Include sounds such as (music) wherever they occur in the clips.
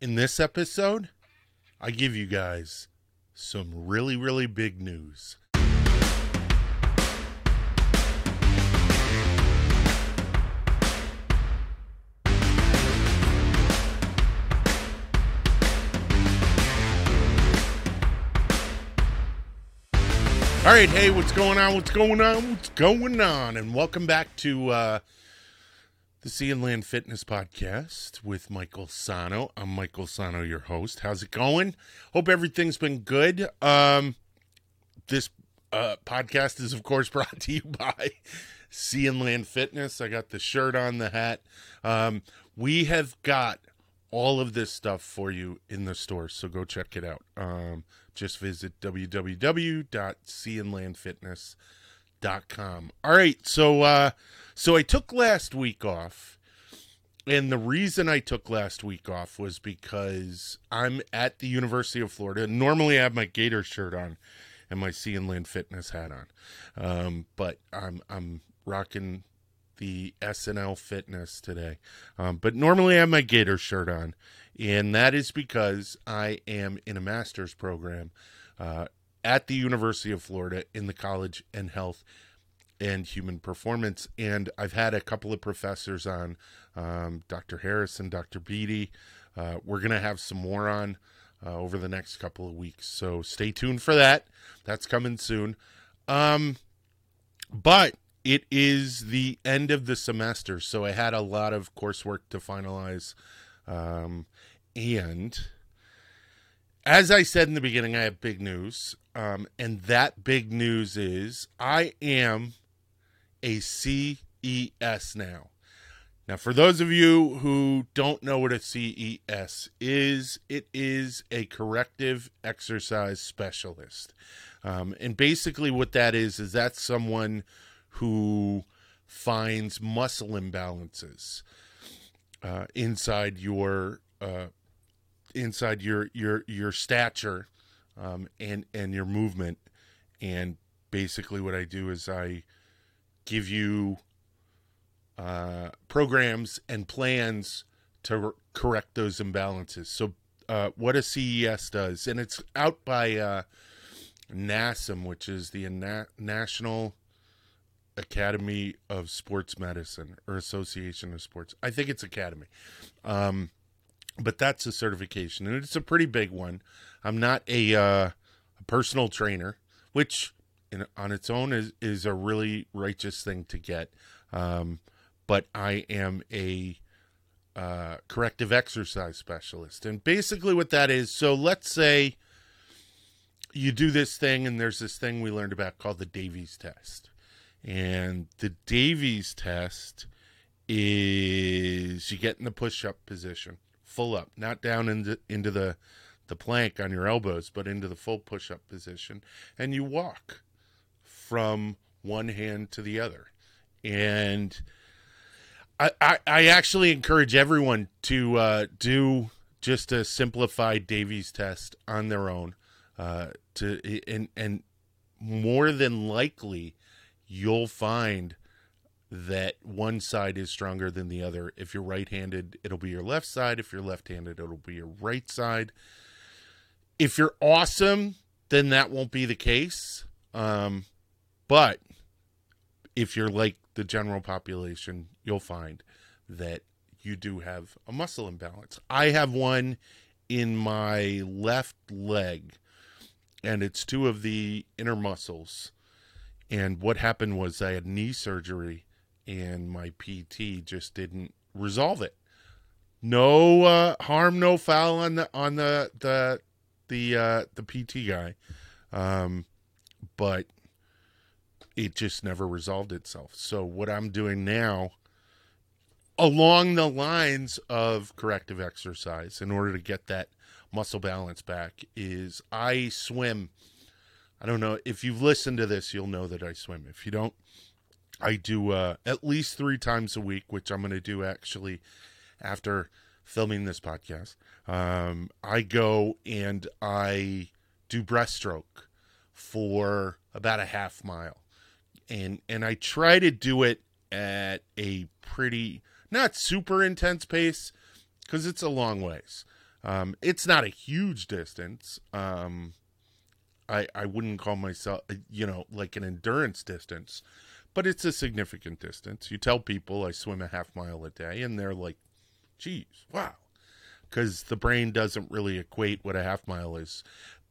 in this episode, I give you guys some really, really big news. All right, hey, what's going on? What's going on? What's going on? And welcome back to uh, the Sea and Land Fitness Podcast with Michael Sahno. I'm Michael Sahno, your host. How's it going? Hope everything's been good. Um, this uh, podcast is, of course, (laughs) brought to you by Sea and Land Fitness. I got the shirt on, the hat. Um, we have got all of this stuff for you in the store, so go check it out. Um, just visit www.seaandlandfitness.com. All right, so uh, so I took last week off, and the reason I took last week off was because I'm at the University of Florida. Normally, I have my Gator shirt on and my Sea and Land Fitness hat on, um, but I'm I'm rocking the SNL Fitness today. Um, but normally I have my Gator shirt on, and that is because I am in a master's program uh, at the University of Florida in the College and Health and Human Performance. And I've had a couple of professors on, um, Dr. Harrison, Dr. Beatty. Uh, we're going to have some more on uh, over the next couple of weeks. So stay tuned for that. That's coming soon. Um, but it is the end of the semester, so I had a lot of coursework to finalize. Um, and as I said in the beginning, I have big news. Um, and that big news is I am a CES now. Now, for those of you who don't know what a CES is, it is a corrective exercise specialist. Um, and basically, what that is, is that's someone who finds muscle imbalances uh, inside your uh, inside your your your stature um, and and your movement. And basically, what I do is I give you uh, programs and plans to correct those imbalances. So, uh, what a CES does, and it's out by uh, NASM, which is the Na- National Academy of Sports Medicine or Association of Sports. I think it's Academy. Um, but that's a certification, and it's a pretty big one. I'm not a, uh, a personal trainer, which in, on its own is, is a really righteous thing to get. Um, but I am a uh, corrective exercise specialist. And basically, what that is so let's say you do this thing, and there's this thing we learned about called the Davies test. And the Davies test is you get in the push up position, full up, not down into, into the, the plank on your elbows, but into the full push up position. And you walk from one hand to the other. And I, I, I actually encourage everyone to uh, do just a simplified Davies test on their own. Uh, to and and more than likely you'll find that one side is stronger than the other. If you're right handed, it'll be your left side. If you're left handed, it'll be your right side. If you're awesome, then that won't be the case. Um, but if you're like the general population, you'll find that you do have a muscle imbalance. I have one in my left leg, and it's two of the inner muscles and what happened was I had knee surgery and my PT just didn't resolve it. No uh, harm, no foul on the on the the the uh, the PT guy, um, but it just never resolved itself. So what I'm doing now, along the lines of corrective exercise, in order to get that muscle balance back, is I swim I don't know if you've listened to this, you'll know that I swim. If you don't, I do uh, at least three times a week, which I'm going to do actually after filming this podcast. Um, I go and I do breaststroke for about a half mile, and and I try to do it at a pretty not super intense pace because it's a long ways. Um, it's not a huge distance. Um, I I wouldn't call myself you know like an endurance distance, but it's a significant distance. You tell people I swim a half mile a day, and they're like, "Geez, wow," because the brain doesn't really equate what a half mile is.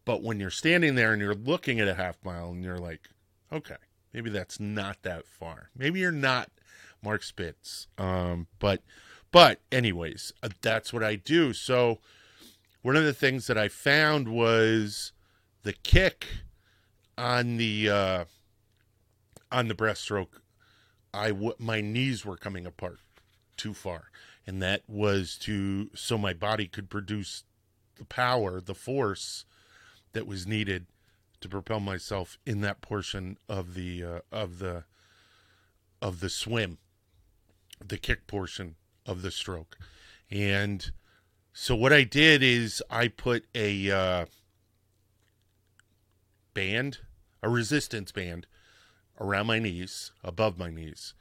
But when you're standing there and you're looking at a half mile, and you're like, "Okay, maybe that's not that far. Maybe you're not Mark Spitz." Um, but but anyways, uh, that's what I do. So one of the things that I found was the kick on the uh, on the breaststroke, I w- my knees were coming apart too far, and that was to so my body could produce the power, the force that was needed to propel myself in that portion of the uh, of the of the swim, the kick portion of the stroke, and so what I did is I put a uh, band, a resistance band around my knees, above my knees.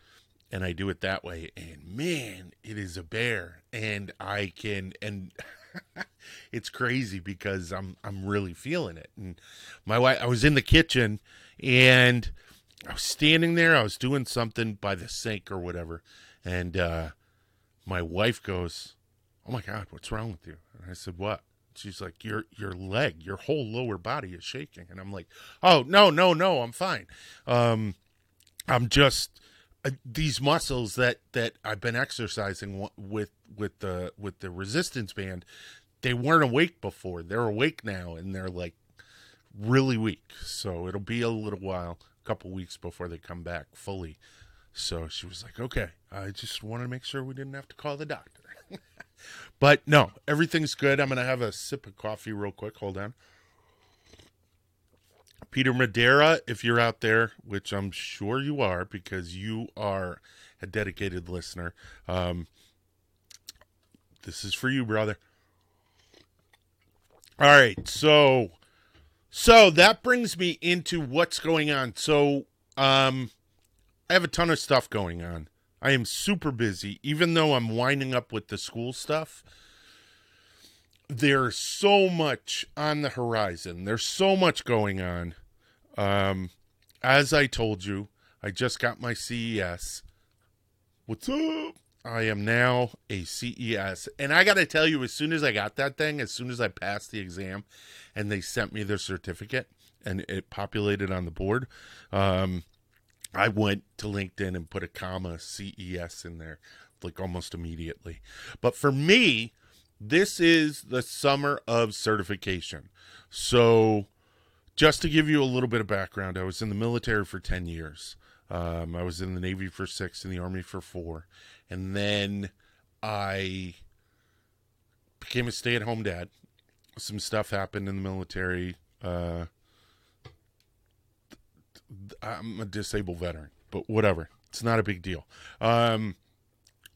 And I do it that way. And man, it is a bear. And I can, and (laughs) (laughs) it's crazy because I'm, I'm really feeling it. And my wife, I was in the kitchen and I was standing there. I was doing something by the sink or whatever. And, uh, my wife goes, Oh my God, what's wrong with you? And I said, What? She's like, Your your leg, your whole lower body is shaking. And I'm like, Oh, no, no, no, I'm fine. Um, I'm just Uh, these muscles that that I've been exercising with with the with the resistance band, they weren't awake before. They're awake now and they're like really weak. So it'll be a little while, a couple weeks before they come back fully. So she was like, "Okay, I just wanted to make sure we didn't have to call the doctor." (laughs) but no, everything's good. I'm to have a sip of coffee real quick. Hold on. Peter Madeira, if you're out there, which I'm sure you are because you are a dedicated listener, um, this is for you, brother. All right, so so that brings me into what's going on. So um, I have a ton of stuff going on. I am super busy, even though I'm winding up with the school stuff. There's so much on the horizon. There's so much going on. Um, as I told you, I just got my CES. What's up? I am now a CES. And I got to tell you, as soon as I got that thing, as soon as I passed the exam and they sent me the certificate and it populated on the board, um, I went to LinkedIn and put a comma CES in there like almost immediately. But for me, this is the summer of certification. So, just to give you a little bit of background, I was in the military for 10 years. Um, I was in the Navy for six, in the Army for four. And then I became a stay at home dad. Some stuff happened in the military. Uh, I'm a disabled veteran, but whatever. It's not a big deal. Um,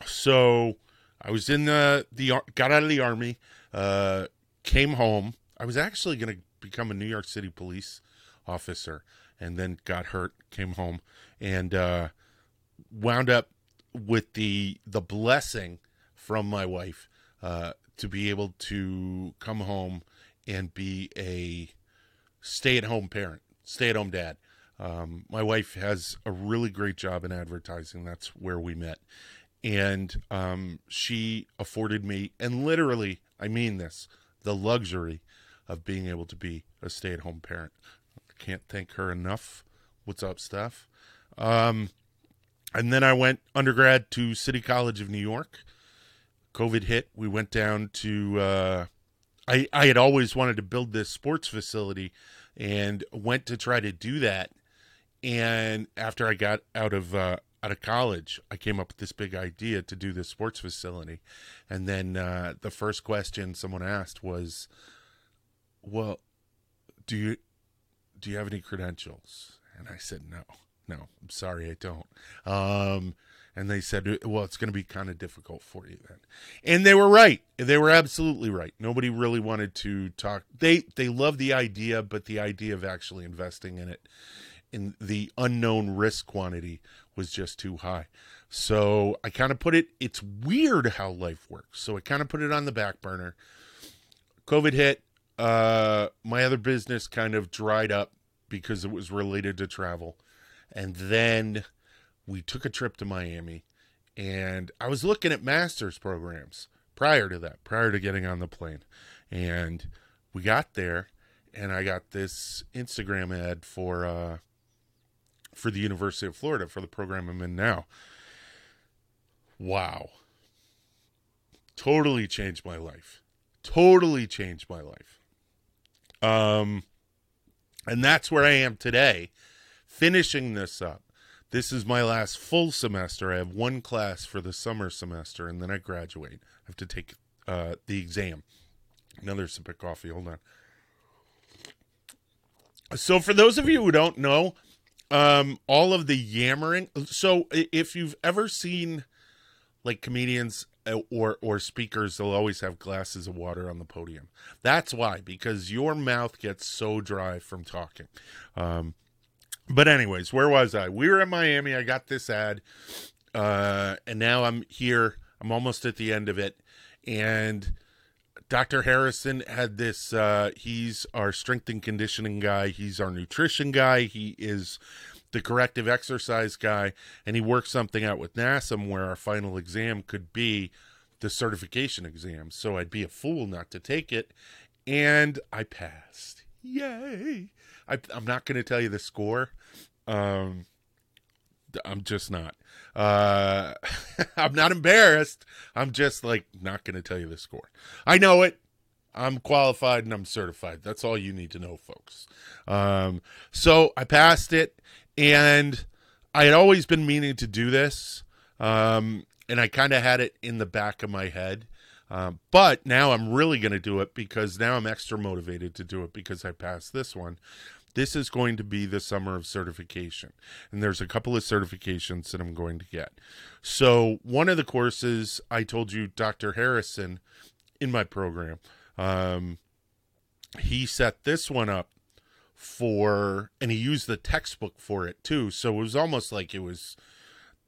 so I was in the the got out of the army, uh, came home. I was actually going to become a New York City police officer, and then got hurt. Came home and uh, wound up with the the blessing from my wife uh, to be able to come home and be a stay at home parent, stay at home dad. Um, my wife has a really great job in advertising. That's where we met. And um, she afforded me, and literally, I mean this, the luxury of being able to be a stay at home parent. Can't thank her enough. What's up, Steph? Um, and then I went undergrad to City College of New York. COVID hit. We went down to. Uh, I I had always wanted to build this sports facility, and went to try to do that and after I got out of uh, out of college, I came up with this big idea to do this sports facility. And then uh, the first question someone asked was, "Well, do you do you have any credentials?" And I said, "No, no, I'm sorry, I don't." Um, and they said, "Well, it's going to be kind of difficult for you then." And they were right. They were absolutely right. Nobody really wanted to talk. They they loved the idea, but the idea of actually investing in it in the unknown risk quantity was just too high. So I kind of put it, it's weird how life works. So I kind of put it on the back burner. COVID hit. Uh, my other business kind of dried up because it was related to travel. And then we took a trip to Miami and I was looking at master's programs prior to that, prior to getting on the plane. And we got there and I got this Instagram ad for uh for the University of Florida for the program I'm in now. Wow. Totally changed my life. Totally changed my life. Um and that's where I am today, finishing this up. This is my last full semester. I have one class for the summer semester, and then I graduate. I have to take uh, the exam. Another sip of coffee. Hold on. So, for those of you who don't know, um, all of the yammering. So, if you've ever seen like comedians uh, or or speakers, they'll always have glasses of water on the podium. That's why, because your mouth gets so dry from talking. Um, but anyways, where was I? We were in Miami. I got this ad, uh, and now I'm here. I'm almost at the end of it, and Dr. Harrison had this. Uh, he's our strength and conditioning guy. He's our nutrition guy. He is the corrective exercise guy, and he worked something out with NASM where our final exam could be the certification exam. So I'd be a fool not to take it, and I passed. Yay! I, am not going to tell you the score. Um, I'm just not. Uh, (laughs) I'm not embarrassed. I'm just like not going to tell you the score. I know it. I'm qualified and I'm certified. That's all you need to know, folks. Um, so I passed it, and I had always been meaning to do this, um, and I kind of had it in the back of my head. Um, but now I'm really going to do it because now I'm extra motivated to do it because I passed this one. This is going to be the summer of certification, and there's a couple of certifications that I'm going to get. So, one of the courses I told you, Dr. Harrison, in my program, um, he set this one up for and he used the textbook for it too so it was almost like it was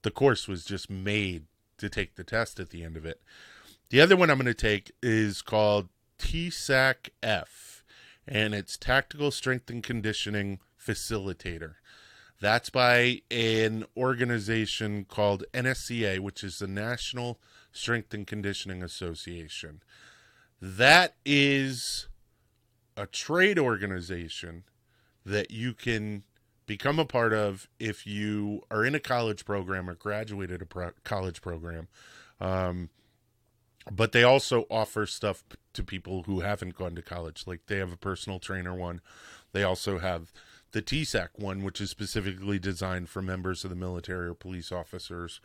the course was just made to take the test at the end of it the other one i'm going to take is called tsac f and it's tactical strength and conditioning facilitator that's by an organization called nsca which is the national strength and conditioning association that is a trade organization that you can become a part of if you are in a college program or graduated a pro- college program. Um, but they also offer stuff to people who haven't gone to college. Like they have a personal trainer one. They also have the TSAC one, which is specifically designed for members of the military or police officers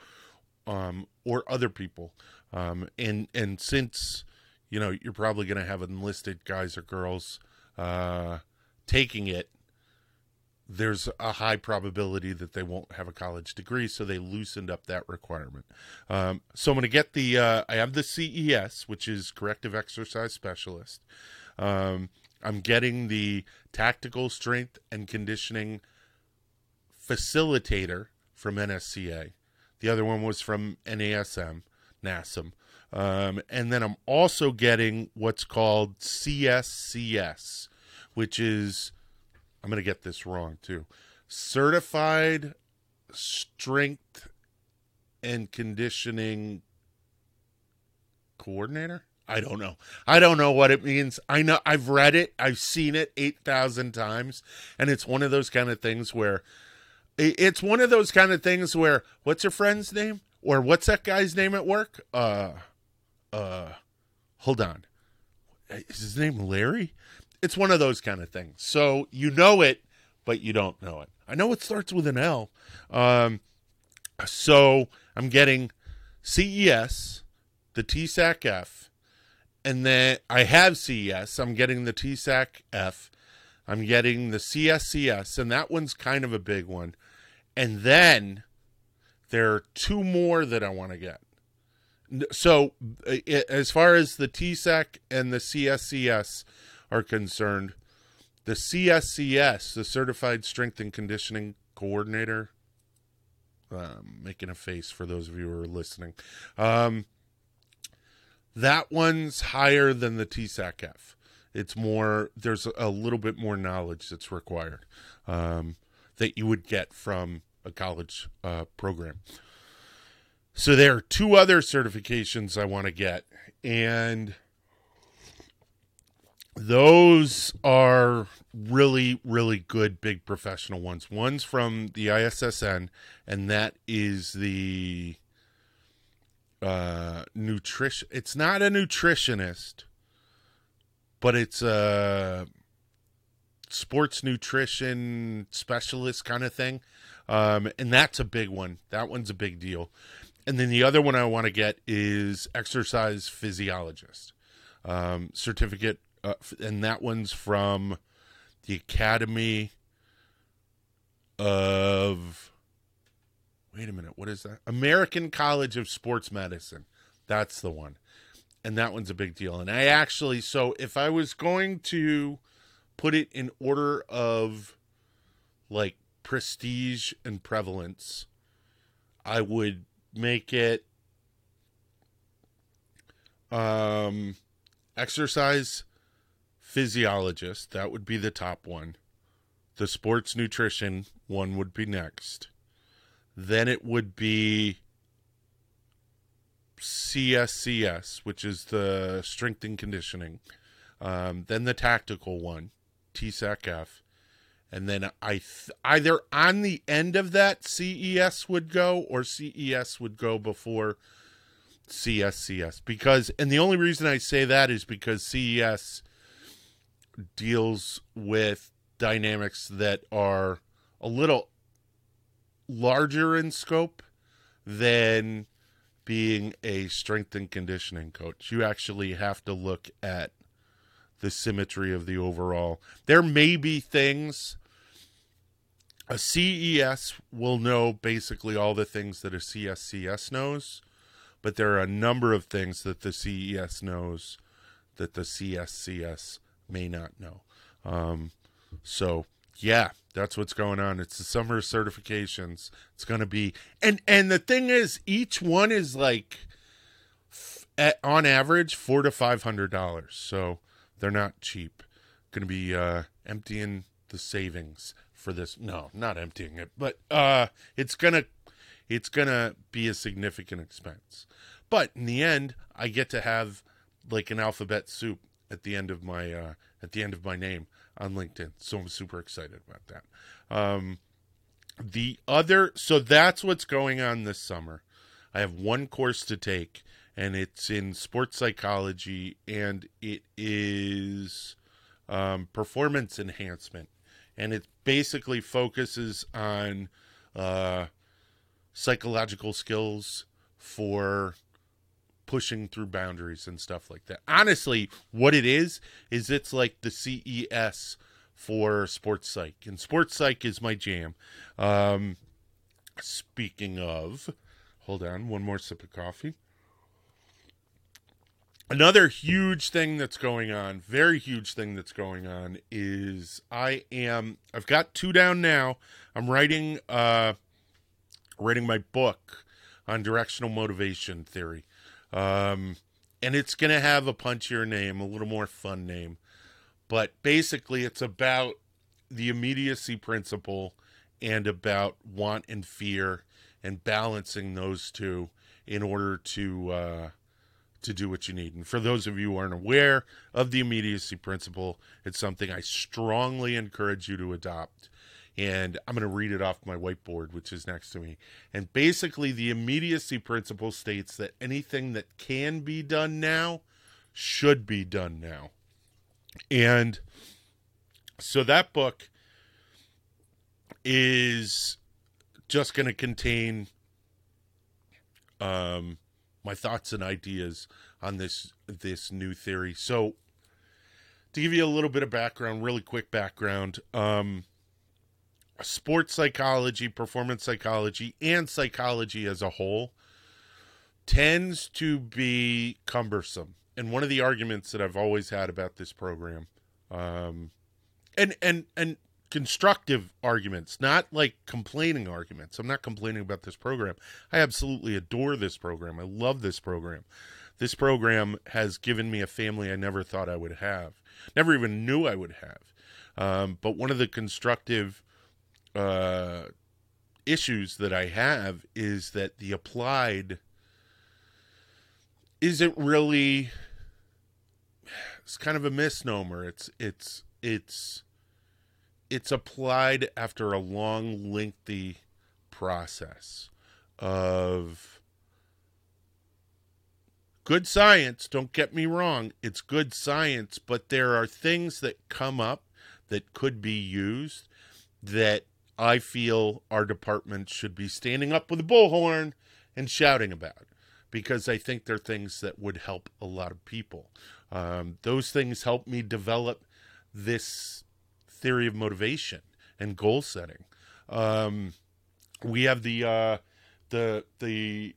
um, or other people. Um, and and since you know you're probably going to have enlisted guys or girls uh, taking it, there's a high probability that they won't have a college degree, so they loosened up that requirement. Um, so I'm going to get the uh, I have the CES, which is Corrective Exercise Specialist. Um, I'm getting the Tactical Strength and Conditioning Facilitator from NSCA. The other one was from NASM, NASM. Um, and then I'm also getting what's called CSCS, which is I'm going to get this wrong too. Certified Strength and Conditioning Coordinator? I don't know. I don't know what it means. I know I've read it, I've seen it 8,000 times, and it's one of those kind of things where it's one of those kind of things where what's your friend's name or what's that guy's name at work? Uh uh hold on. Is his name Larry? It's one of those kind of things. So you know it, but you don't know it. I know it starts with an L. Um, so I'm getting CES, the TSAC F, and then I have CES. I'm getting the TSAC F. I'm getting the CSCS, and that one's kind of a big one. And then there are two more that I want to get. So, as far as the TSAC and the CSCS, are concerned, the CSCS, the Certified Strength and Conditioning Coordinator, um, making a face for those of you who are listening, um, that one's higher than the TSAC F. It's more there's a little bit more knowledge that's required um, that you would get from a college uh, program. So there are two other certifications I want to get, and those are really, really good big professional ones. One's from the ISSN, and that is the uh nutrition it's not a nutritionist but it's a sports nutrition specialist kind of thing. Um and that's a big one. That one's a big deal. And then the other one i want to get is exercise physiologist. Um certificate uh, and that one's from the academy of wait a minute, what is that? American College of Sports Medicine. That's the one. And that one's a big deal. And I actually, so if I was going to put it in order of like prestige and prevalence, I would make it um exercise physiologist that would be the top one the sports nutrition one would be next then it would be CSCS, which is the strength and conditioning. Um, then the tactical one, TSACF. And then I th- either on the end of that CES would go or CES would go before CSCS because and the only reason I say that is because CES deals with dynamics that are a little larger in scope than being a strength and conditioning coach. You actually have to look at the symmetry of the overall. There may be things a CES will know basically all the things that a CSCS knows, but there are a number of things that the CES knows that the CSCS may not know. Um, so yeah, that's what's going on. It's the summer certifications. It's going to be and and the thing is each one is like f- at, on average 4 to 500 dollars. So they're not cheap. Going to be uh emptying the savings for this. No, not emptying it, but uh it's to it's to be a significant expense. But in the end, I get to have like an alphabet soup at the end of my uh at the end of my name on LinkedIn. So I'm super excited about that. Um, the other, so that's what's going on this summer. I have one course to take, and it's in sports psychology, and it is um, performance enhancement, and it basically focuses on uh, psychological skills for pushing through boundaries and stuff like that. Honestly, what it is is it's like the CES for sports psych, and sports psych is my jam. Um, speaking of, hold on, one more sip of coffee. Another huge thing that's going on, very huge thing that's going on is I am I've got two down now. I'm writing uh writing my book on directional motivation theory. Um, and it's going to have a punchier name, a little more fun name. But basically, it's about the immediacy principle and about want and fear and balancing those two in order to uh, to do what you need. And for those of you who aren't aware of the immediacy principle, it's something I strongly encourage you to adopt and I'm going to read it off my whiteboard, which is next to me. And basically, the immediacy principle states that anything that can be done now should be done now. And so that book is just going to contain um, my thoughts and ideas on this this new theory. So to give you a little bit of background, really quick background, um, sports psychology, performance psychology, and psychology as a whole tends to be cumbersome. And one of the arguments that I've always had about this program, um, and and and constructive arguments, not like complaining arguments. I'm not complaining about this program. I absolutely adore this program. I love this program. this program has given me a family I never thought I would have, never even knew I would have. Um, but one of the constructive uh, issues that I have is that the applied isn't really it's kind of a misnomer. It's it's it's it's applied after a long lengthy process of good science, don't get me wrong, it's good science, but there are things that come up that could be used that I feel our department should be standing up with a bullhorn and shouting about because I think they're things that would help a lot of people. Um, those things help me develop this theory of motivation and goal setting. Um, we have the uh, the the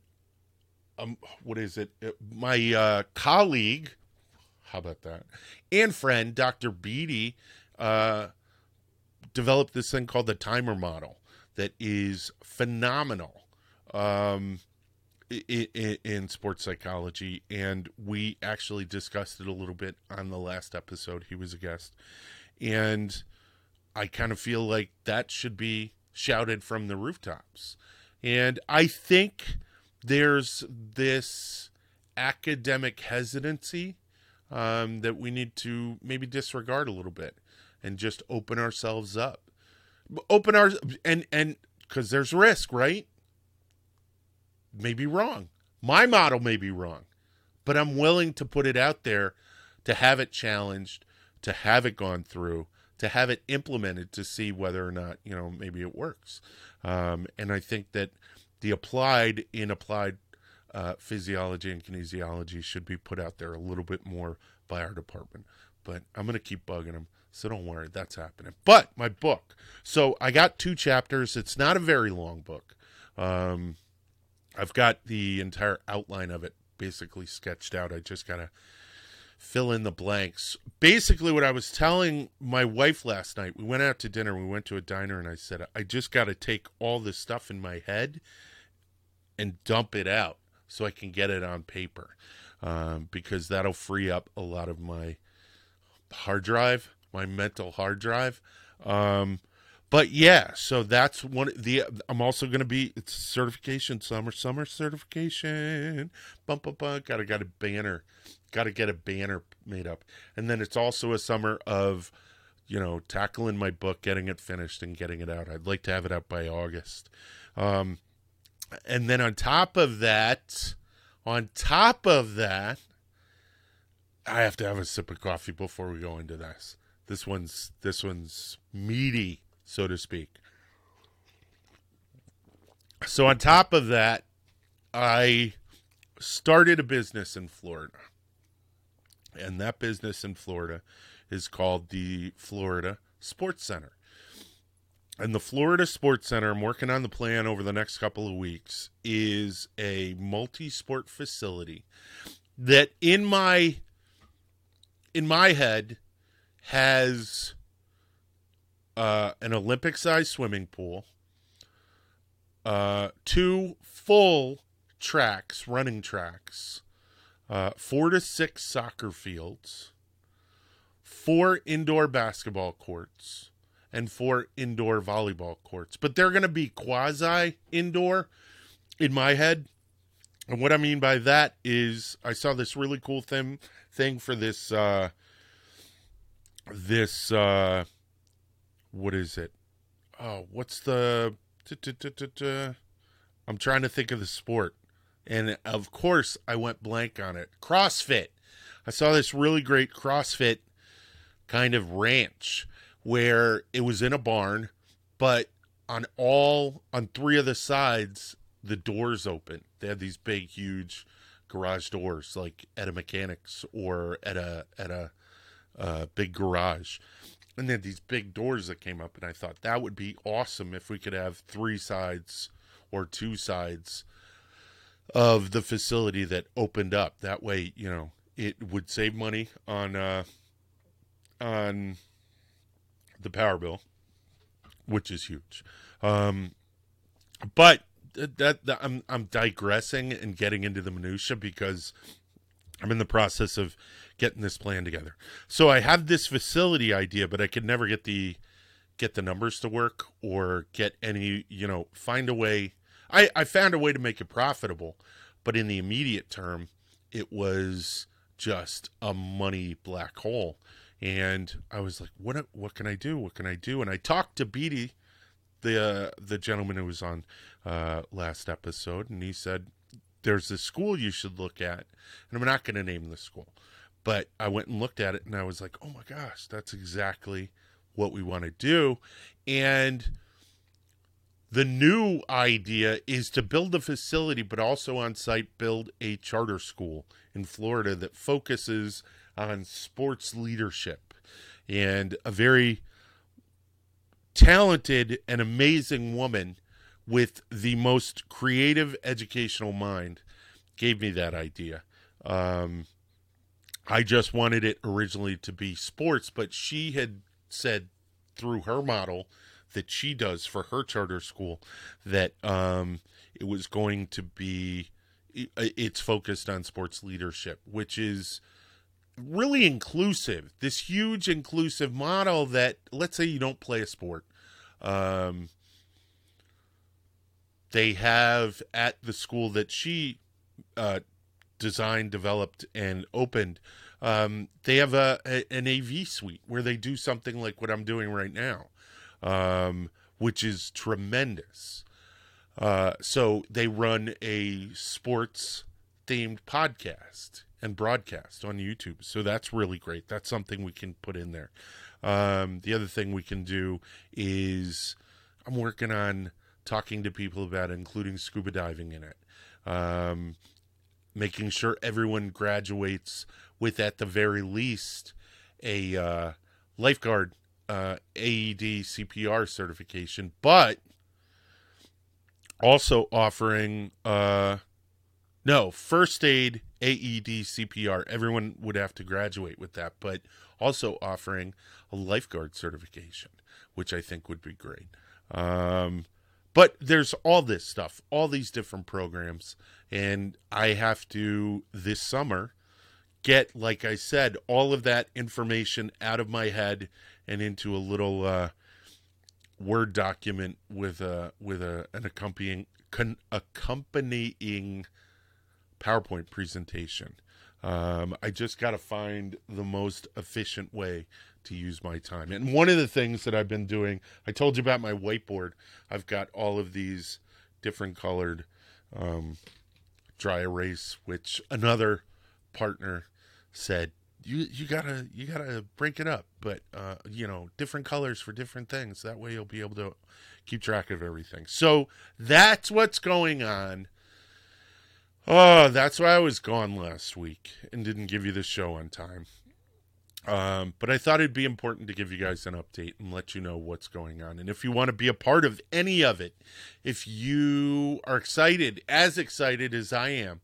um, what is it? Uh, my uh, colleague, how about that, and friend, Dr. Beatty, uh, developed this thing called the timer model that is phenomenal um, in, in, sports psychology. And we actually discussed it a little bit on the last episode. He was a guest. And I kind of feel like that should be shouted from the rooftops. And I think there's this academic hesitancy um, that we need to maybe disregard a little bit and just open ourselves up. Open our and and because there's risk, right? Maybe wrong. My model may be wrong, but I'm willing to put it out there to have it challenged, to have it gone through, to have it implemented to see whether or not you know maybe it works. Um, and I think that the applied in applied uh, physiology and kinesiology should be put out there a little bit more by our department. But I'm going to keep bugging them. So don't worry, that's happening. But my book. So I got two chapters. It's not a very long book. Um, I've got the entire outline of it basically sketched out. I just got to fill in the blanks. Basically, what I was telling my wife last night, we went out to dinner, we went to a diner, and I said, I just got to take all this stuff in my head and dump it out so I can get it on paper um, because that'll free up a lot of my hard drive, my mental hard drive. Um, but yeah, so that's one. The I'm also going to be it's certification summer summer certification. Bump bump bump. Got to got a banner. Got to get a banner made up, and then it's also a summer of, you know, tackling my book, getting it finished, and getting it out. I'd like to have it out by August. Um, and then on top of that, on top of that, I have to have a sip of coffee before we go into this. This one's this one's meaty, so to speak. So on top of that, I started a business in Florida. And that business in Florida is called the Florida Sports Center. And the Florida Sports Center, I'm working on the plan over the next couple of weeks, is a multi sport facility that in my in my head has uh, an Olympic sized swimming pool, uh, two full tracks, running tracks, uh, four to six soccer fields, four indoor basketball courts, and four indoor volleyball courts. But they're going to be quasi indoor in my head. And what I mean by that is I saw this really cool thing thing for this uh this uh what is it? Oh, what's the I'm trying to think of the sport. And of course, I went blank on it. CrossFit. I saw this really great CrossFit kind of ranch where it was in a barn, but on all on three of the sides the doors open. They had these big, huge garage doors, like at a mechanics or at a at a uh, big garage. And then these big doors that came up, and I thought that would be awesome if we could have three sides or two sides of the facility that opened up. That way, you know, it would save money on uh, on the power bill, which is huge. Um, but that, that I'm I'm digressing and getting into the minutia because I'm in the process of getting this plan together. So I have this facility idea, but I could never get the get the numbers to work or get any, you know, find a way. I, I found a way to make it profitable, but in the immediate term, it was just a money black hole. And I was like, what what can I do? What can I do? And I talked to Beatty, the uh, the gentleman who was on uh, last episode, and he said, there's a school you should look at. And I'm not going to name the school, but I went and looked at it and I was like, oh my gosh, that's exactly what we want to do. And the new idea is to build a facility, but also on site build a charter school in Florida that focuses on sports leadership. And a very talented and amazing woman with the most creative educational mind gave me that idea. Um, I just wanted it originally to be sports, but she had said through her model that she does for her charter school that um, it was going to be it's focused on sports leadership, which is really inclusive. This huge inclusive model that let's say you don't play a sport. Um, they have at the school that she uh, designed, developed, and opened. Um, they have a, a, an AV suite where they do something like what I'm doing right now, um, which is tremendous. Uh, so they run a sports themed podcast and broadcast on YouTube. So that's really great. That's something we can put in there. Um, the other thing we can do is I'm working on talking to people about including scuba diving in it. Um, making sure everyone graduates with, at the very least, a uh, lifeguard uh, AED CPR certification, but also offering uh, no first aid AED CPR. Everyone would have to graduate with that, but also offering a lifeguard certification, which I think would be great. Um, but there's all this stuff, all these different programs, and I have to this summer get, like I said, all of that information out of my head and into a little uh, Word document with a with a an accompanying con, accompanying PowerPoint presentation. Um, I just got to find the most efficient way to use my time. And one of the things that I've been doing, I told you about my whiteboard. I've got all of these different colored um, dry erase, which another partner said you you gotta you gotta break it up, but uh, you know different colors for different things. That way you'll be able to keep track of everything. So that's what's going on. Oh, that's why I was gone last week and didn't give you the show on time. Um, but I thought it'd be important to give you guys an update and let you know what's going on. And if you want to be a part of any of it, if you are excited, as excited as I am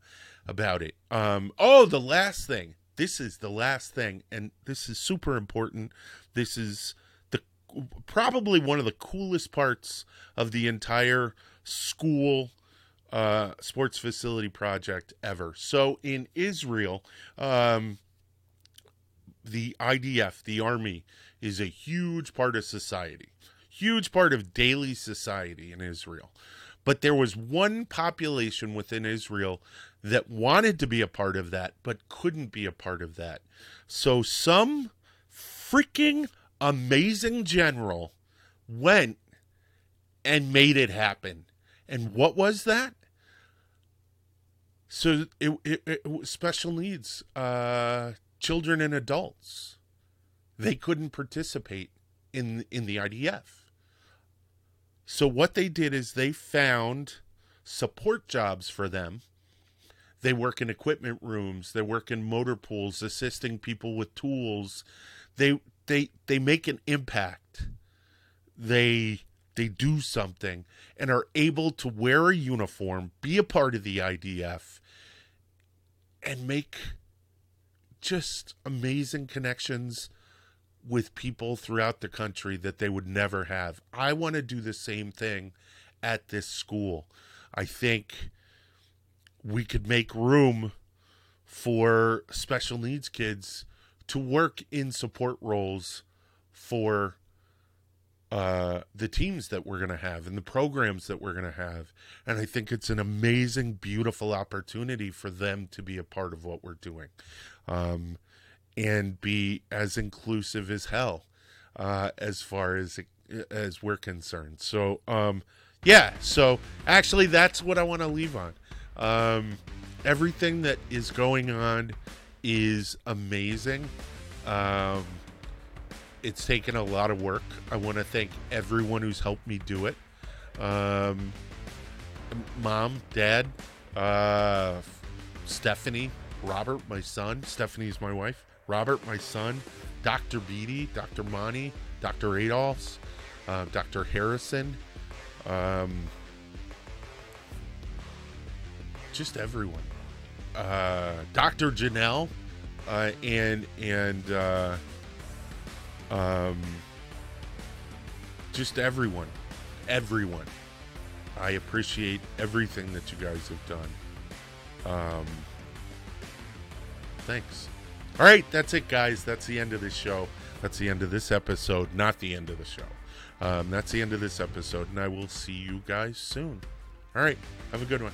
about it. Um, oh, the last thing. This is the last thing, and this is super important. This is the probably one of the coolest parts of the entire school uh, sports facility project ever. So in Israel, um, the IDF, the army, is a huge part of society, huge part of daily society in Israel. But there was one population within Israel that wanted to be a part of that, but couldn't be a part of that. So some freaking amazing general went and made it happen. And what was that? So it, it, it special needs uh, children and adults. They couldn't participate in in the IDF. So what they did is they found support jobs for them. They work in equipment rooms, they work in motor pools, assisting people with tools. They they they make an impact. They they do something and are able to wear a uniform, be a part of the IDF, and make just amazing connections with people throughout the country that they would never have. I want to do the same thing at this school. I think we could make room for special needs kids to work in support roles for uh, the teams that we're going to have and the programs that we're going to have. And I think it's an amazing, beautiful opportunity for them to be a part of what we're doing um, and be as inclusive as hell uh, as far as as we're concerned. So, um, yeah, so actually, that's what I want to leave on. Um, everything that is going on is amazing. Um, it's taken a lot of work. I want to thank everyone who's helped me do it. Um, mom, dad, uh, Stephanie, Robert, my son. Stephanie's my wife. Robert, my son. Dr. Beatty, Dr. Monty, Dr. Adolphs, uh, Dr. Harrison. Um, just everyone. Uh, Dr. Janelle, uh, and and uh, um, just everyone, everyone. I appreciate everything that you guys have done. Um, thanks. All right, that's it, guys. That's the end of this show. That's the end of this episode, not the end of the show. Um, that's the end of this episode, and I will see you guys soon. All right, have a good one.